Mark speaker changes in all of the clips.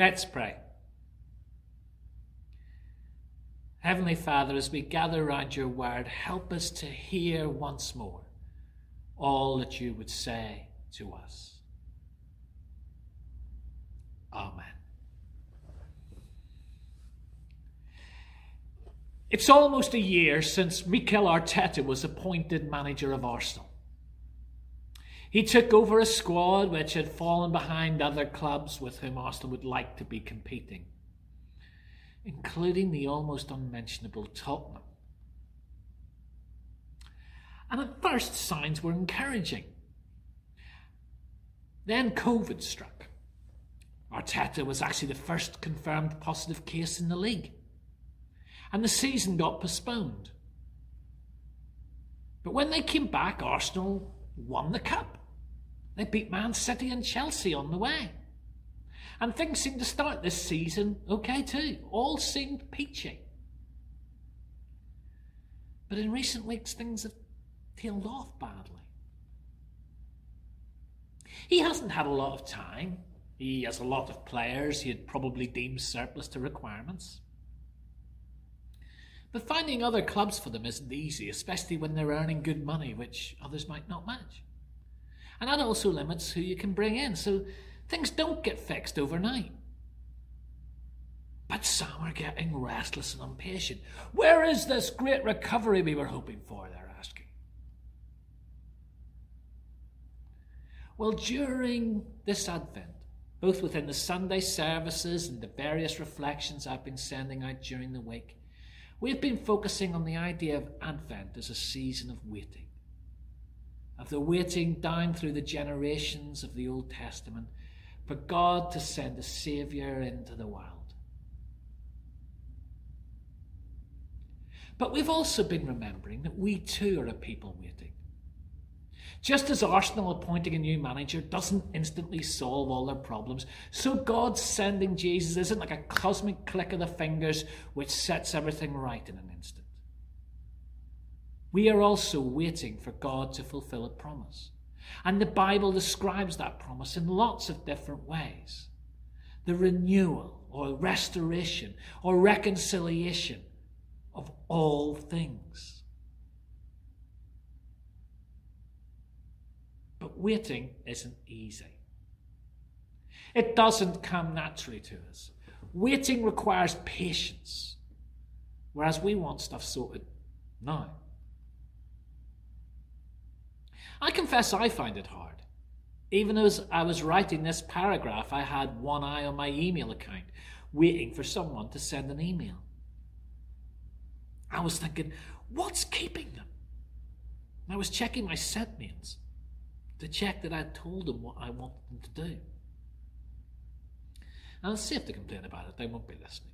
Speaker 1: Let's pray. Heavenly Father, as we gather around your word, help us to hear once more all that you would say to us. Amen. It's almost a year since Mikel Arteta was appointed manager of Arsenal. He took over a squad which had fallen behind other clubs with whom Arsenal would like to be competing, including the almost unmentionable Tottenham. And at first, signs were encouraging. Then COVID struck. Arteta was actually the first confirmed positive case in the league. And the season got postponed. But when they came back, Arsenal won the cup. They beat Man City and Chelsea on the way. And things seemed to start this season okay too. All seemed peachy. But in recent weeks, things have tailed off badly. He hasn't had a lot of time. He has a lot of players he had probably deemed surplus to requirements. But finding other clubs for them isn't easy, especially when they're earning good money, which others might not match. And that also limits who you can bring in. So things don't get fixed overnight. But some are getting restless and impatient. Where is this great recovery we were hoping for? They're asking. Well, during this Advent, both within the Sunday services and the various reflections I've been sending out during the week, we've been focusing on the idea of Advent as a season of waiting of the waiting down through the generations of the Old Testament for God to send a Saviour into the world. But we've also been remembering that we too are a people waiting. Just as Arsenal appointing a new manager doesn't instantly solve all their problems, so God sending Jesus isn't like a cosmic click of the fingers which sets everything right in an instant. We are also waiting for God to fulfill a promise. And the Bible describes that promise in lots of different ways the renewal or restoration or reconciliation of all things. But waiting isn't easy. It doesn't come naturally to us. Waiting requires patience, whereas we want stuff sorted now. I confess I find it hard. Even as I was writing this paragraph, I had one eye on my email account, waiting for someone to send an email. I was thinking, what's keeping them? I was checking my sent mails to check that I'd told them what I wanted them to do. And see if they complain about it, they won't be listening.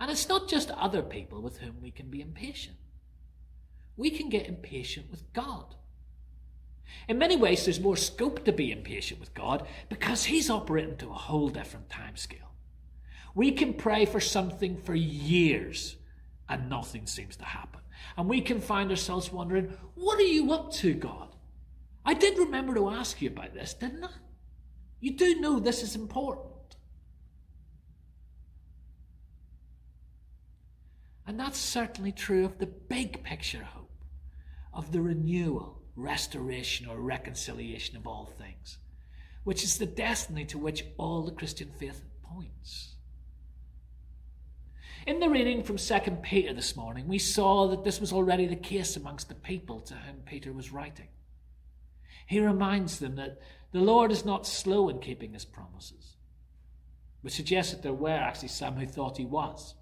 Speaker 1: And it's not just other people with whom we can be impatient we can get impatient with God. In many ways, there's more scope to be impatient with God because He's operating to a whole different time scale. We can pray for something for years and nothing seems to happen. And we can find ourselves wondering, what are you up to, God? I did remember to ask you about this, didn't I? You do know this is important. And that's certainly true of the big picture hope of the renewal, restoration, or reconciliation of all things, which is the destiny to which all the Christian faith points. In the reading from 2 Peter this morning, we saw that this was already the case amongst the people to whom Peter was writing. He reminds them that the Lord is not slow in keeping his promises, which suggests that there were actually some who thought he was.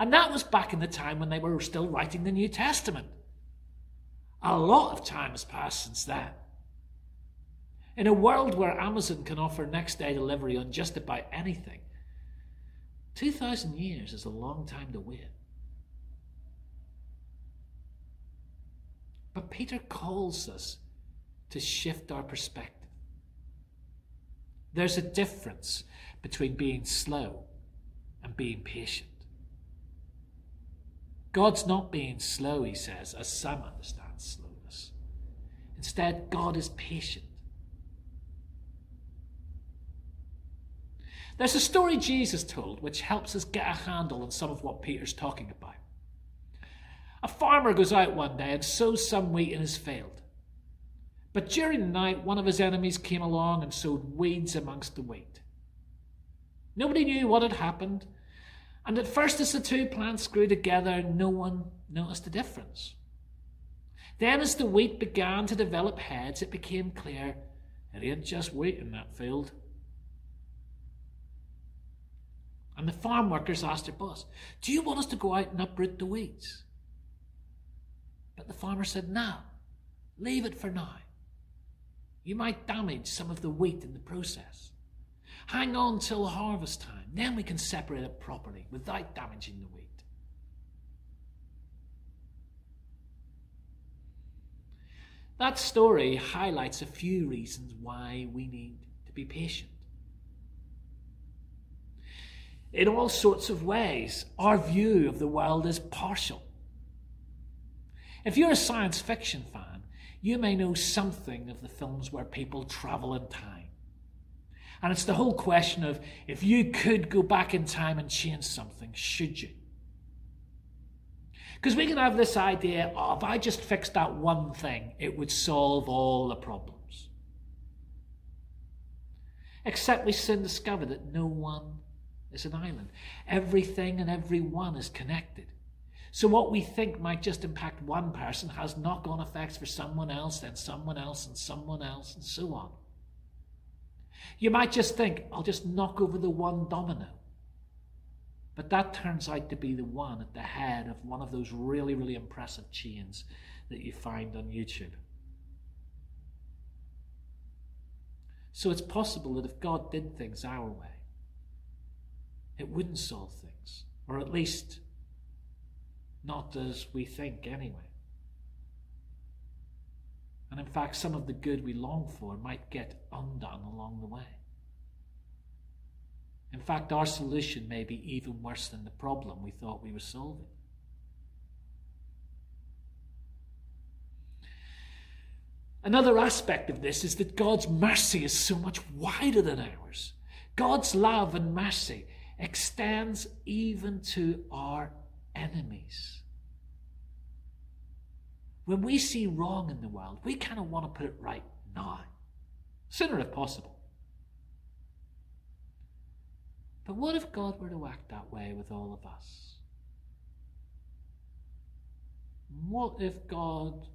Speaker 1: And that was back in the time when they were still writing the New Testament. A lot of time has passed since then. In a world where Amazon can offer next day delivery on just about anything, 2,000 years is a long time to wait. But Peter calls us to shift our perspective. There's a difference between being slow and being patient. God's not being slow, he says, as some understand slowness. Instead, God is patient. There's a story Jesus told which helps us get a handle on some of what Peter's talking about. A farmer goes out one day and sows some wheat in his field. But during the night, one of his enemies came along and sowed weeds amongst the wheat. Nobody knew what had happened, and at first, as the two plants grew together, no one noticed the difference. Then, as the wheat began to develop heads, it became clear it ain't just wheat in that field. And the farm workers asked their boss, Do you want us to go out and uproot the weeds? But the farmer said, No, leave it for now. You might damage some of the wheat in the process. Hang on till harvest time, then we can separate it properly without damaging the wheat. That story highlights a few reasons why we need to be patient. In all sorts of ways, our view of the world is partial. If you're a science fiction fan, you may know something of the films where people travel in time. And it's the whole question of if you could go back in time and change something, should you? Because we can have this idea oh, if I just fixed that one thing, it would solve all the problems. Except we soon discover that no one is an island. Everything and everyone is connected. So what we think might just impact one person has knock on effects for someone else, then someone else, and someone else, and so on. You might just think, I'll just knock over the one domino. But that turns out to be the one at the head of one of those really, really impressive chains that you find on YouTube. So it's possible that if God did things our way, it wouldn't solve things, or at least not as we think anyway. And in fact, some of the good we long for might get undone along the way. In fact, our solution may be even worse than the problem we thought we were solving. Another aspect of this is that God's mercy is so much wider than ours. God's love and mercy extends even to our enemies. When we see wrong in the world, we kind of want to put it right now, sooner if possible. But what if God were to act that way with all of us? What if God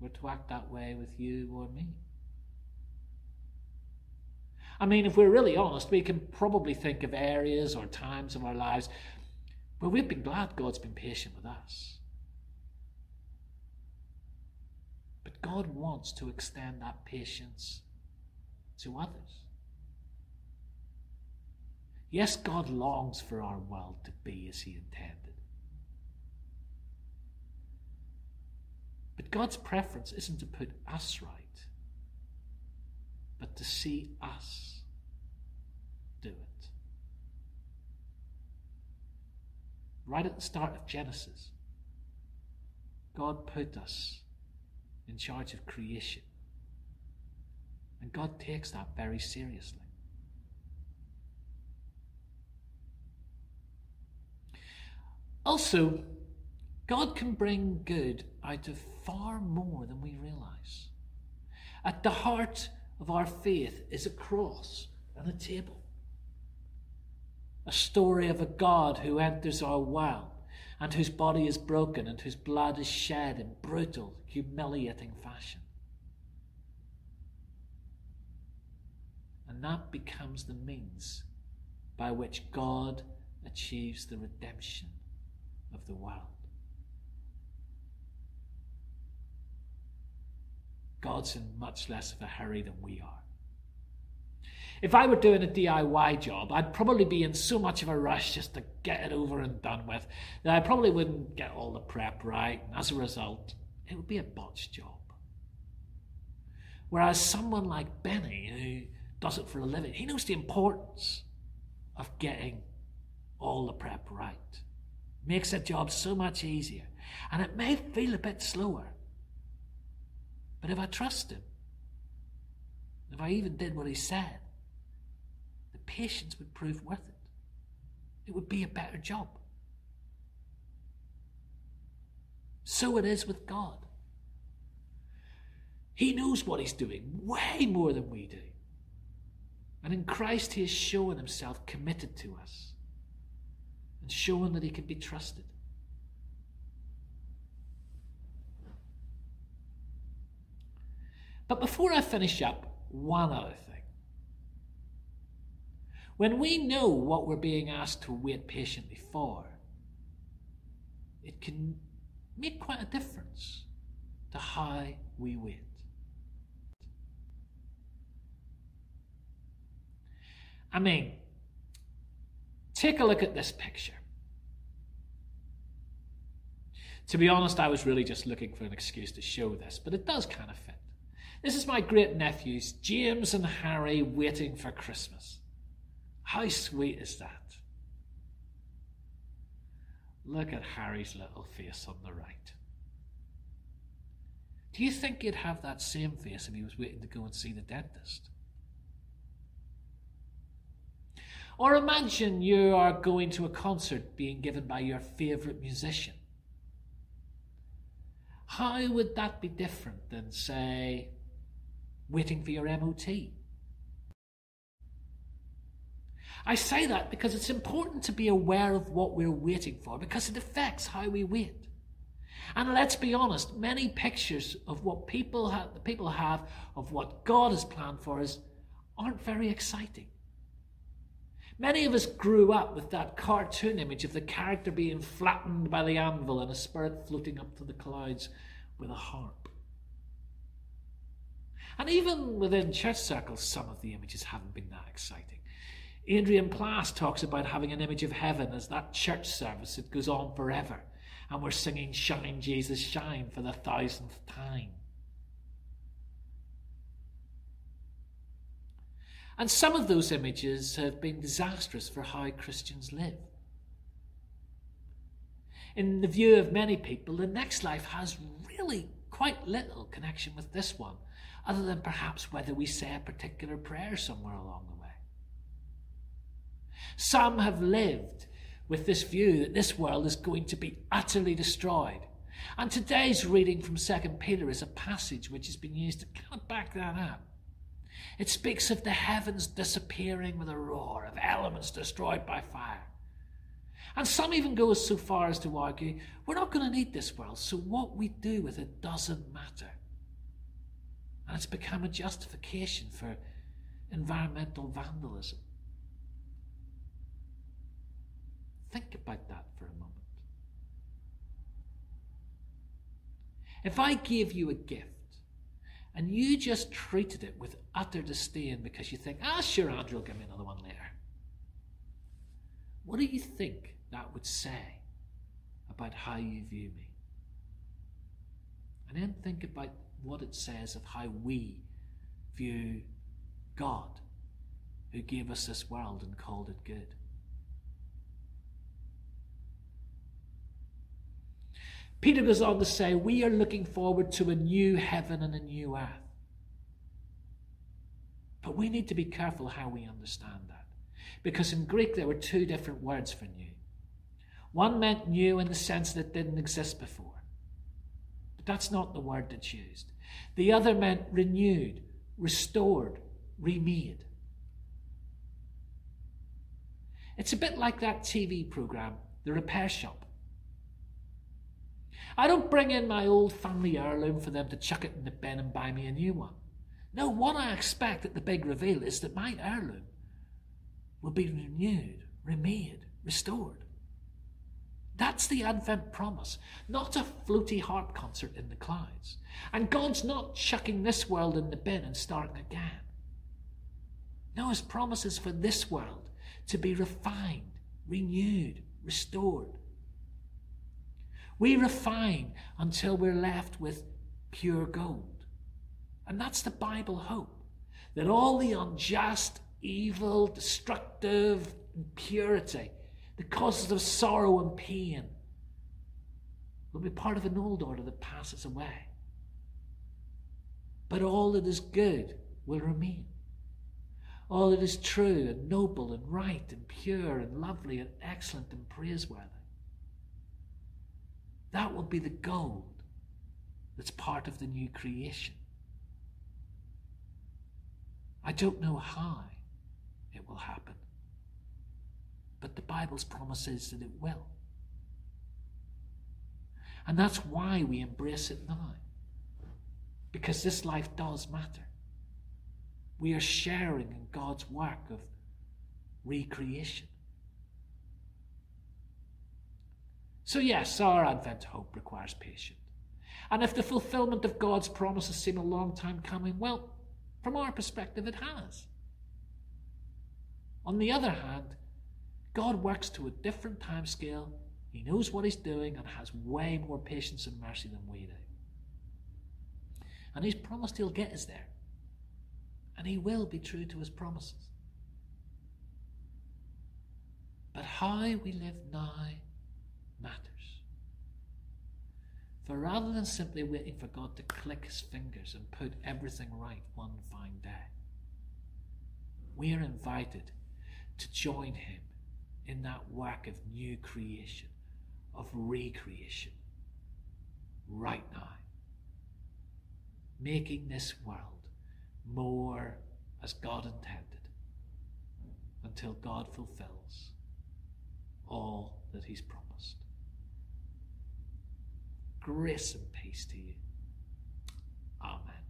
Speaker 1: were to act that way with you or me? I mean, if we're really honest, we can probably think of areas or times of our lives where we've been glad God's been patient with us. But God wants to extend that patience to others. Yes, God longs for our world to be as He intended. But God's preference isn't to put us right, but to see us do it. Right at the start of Genesis, God put us in charge of creation. And God takes that very seriously. Also, God can bring good out of far more than we realize. At the heart of our faith is a cross and a table. A story of a God who enters our well and whose body is broken and whose blood is shed in brutal, humiliating fashion. And that becomes the means by which God achieves the redemption of the world. God's in much less of a hurry than we are. If I were doing a DIY job, I'd probably be in so much of a rush just to get it over and done with that I probably wouldn't get all the prep right, and as a result, it would be a botched job. Whereas someone like Benny, who does it for a living, he knows the importance of getting all the prep right makes the job so much easier. And it may feel a bit slower. But if I trust him, if I even did what he said, patience would prove worth it. It would be a better job. So it is with God. He knows what He's doing way more than we do. And in Christ, He has shown Himself committed to us and shown that He can be trusted. But before I finish up, one other thing. When we know what we're being asked to wait patiently for, it can make quite a difference to how we wait. I mean, take a look at this picture. To be honest, I was really just looking for an excuse to show this, but it does kind of fit. This is my great nephews, James and Harry, waiting for Christmas. How sweet is that? Look at Harry's little face on the right. Do you think he'd have that same face if he was waiting to go and see the dentist? Or imagine you are going to a concert being given by your favourite musician. How would that be different than, say, waiting for your MOT. I say that because it's important to be aware of what we're waiting for because it affects how we wait. And let's be honest, many pictures of what people have, people have of what God has planned for us aren't very exciting. Many of us grew up with that cartoon image of the character being flattened by the anvil and a spirit floating up to the clouds with a harp. And even within church circles, some of the images haven't been that exciting. Adrian Plass talks about having an image of heaven as that church service that goes on forever, and we're singing Shine, Jesus, Shine for the thousandth time. And some of those images have been disastrous for how Christians live. In the view of many people, the next life has really quite little connection with this one other than perhaps whether we say a particular prayer somewhere along the way. Some have lived with this view that this world is going to be utterly destroyed. And today's reading from 2 Peter is a passage which has been used to kind of back that up. It speaks of the heavens disappearing with a roar, of elements destroyed by fire. And some even go so far as to argue we're not going to need this world, so what we do with it doesn't matter. And it's become a justification for environmental vandalism. Think about that for a moment. If I gave you a gift and you just treated it with utter disdain because you think, ah, sure, Andrew will give me another one later, what do you think that would say about how you view me? And then think about what it says of how we view God, who gave us this world and called it good. Peter goes on to say, We are looking forward to a new heaven and a new earth. But we need to be careful how we understand that. Because in Greek, there were two different words for new. One meant new in the sense that it didn't exist before. But that's not the word that's used. The other meant renewed, restored, remade. It's a bit like that TV program, The Repair Shop. I don't bring in my old family heirloom for them to chuck it in the bin and buy me a new one. No, what I expect at the big reveal is that my heirloom will be renewed, remade, restored. That's the Advent promise, not a floaty harp concert in the clouds. And God's not chucking this world in the bin and starting again. No, His promise is for this world to be refined, renewed, restored. We refine until we're left with pure gold. And that's the Bible hope that all the unjust, evil, destructive impurity the causes of sorrow and pain will be part of an old order that passes away. But all that is good will remain. all that is true and noble and right and pure and lovely and excellent and praiseworthy. That will be the gold that's part of the new creation. I don't know how it will happen, but the Bible's promise is that it will. And that's why we embrace it now, because this life does matter. We are sharing in God's work of recreation. So, yes, our Advent hope requires patience. And if the fulfillment of God's promises seem a long time coming, well, from our perspective, it has. On the other hand, God works to a different time scale. He knows what He's doing and has way more patience and mercy than we do. And He's promised He'll get us there. And He will be true to His promises. But how we live now matters. For rather than simply waiting for God to click his fingers and put everything right one fine day, we are invited to join him in that work of new creation, of recreation, right now. Making this world more as God intended until God fulfills all that he's promised. Grace and peace to you. Amen.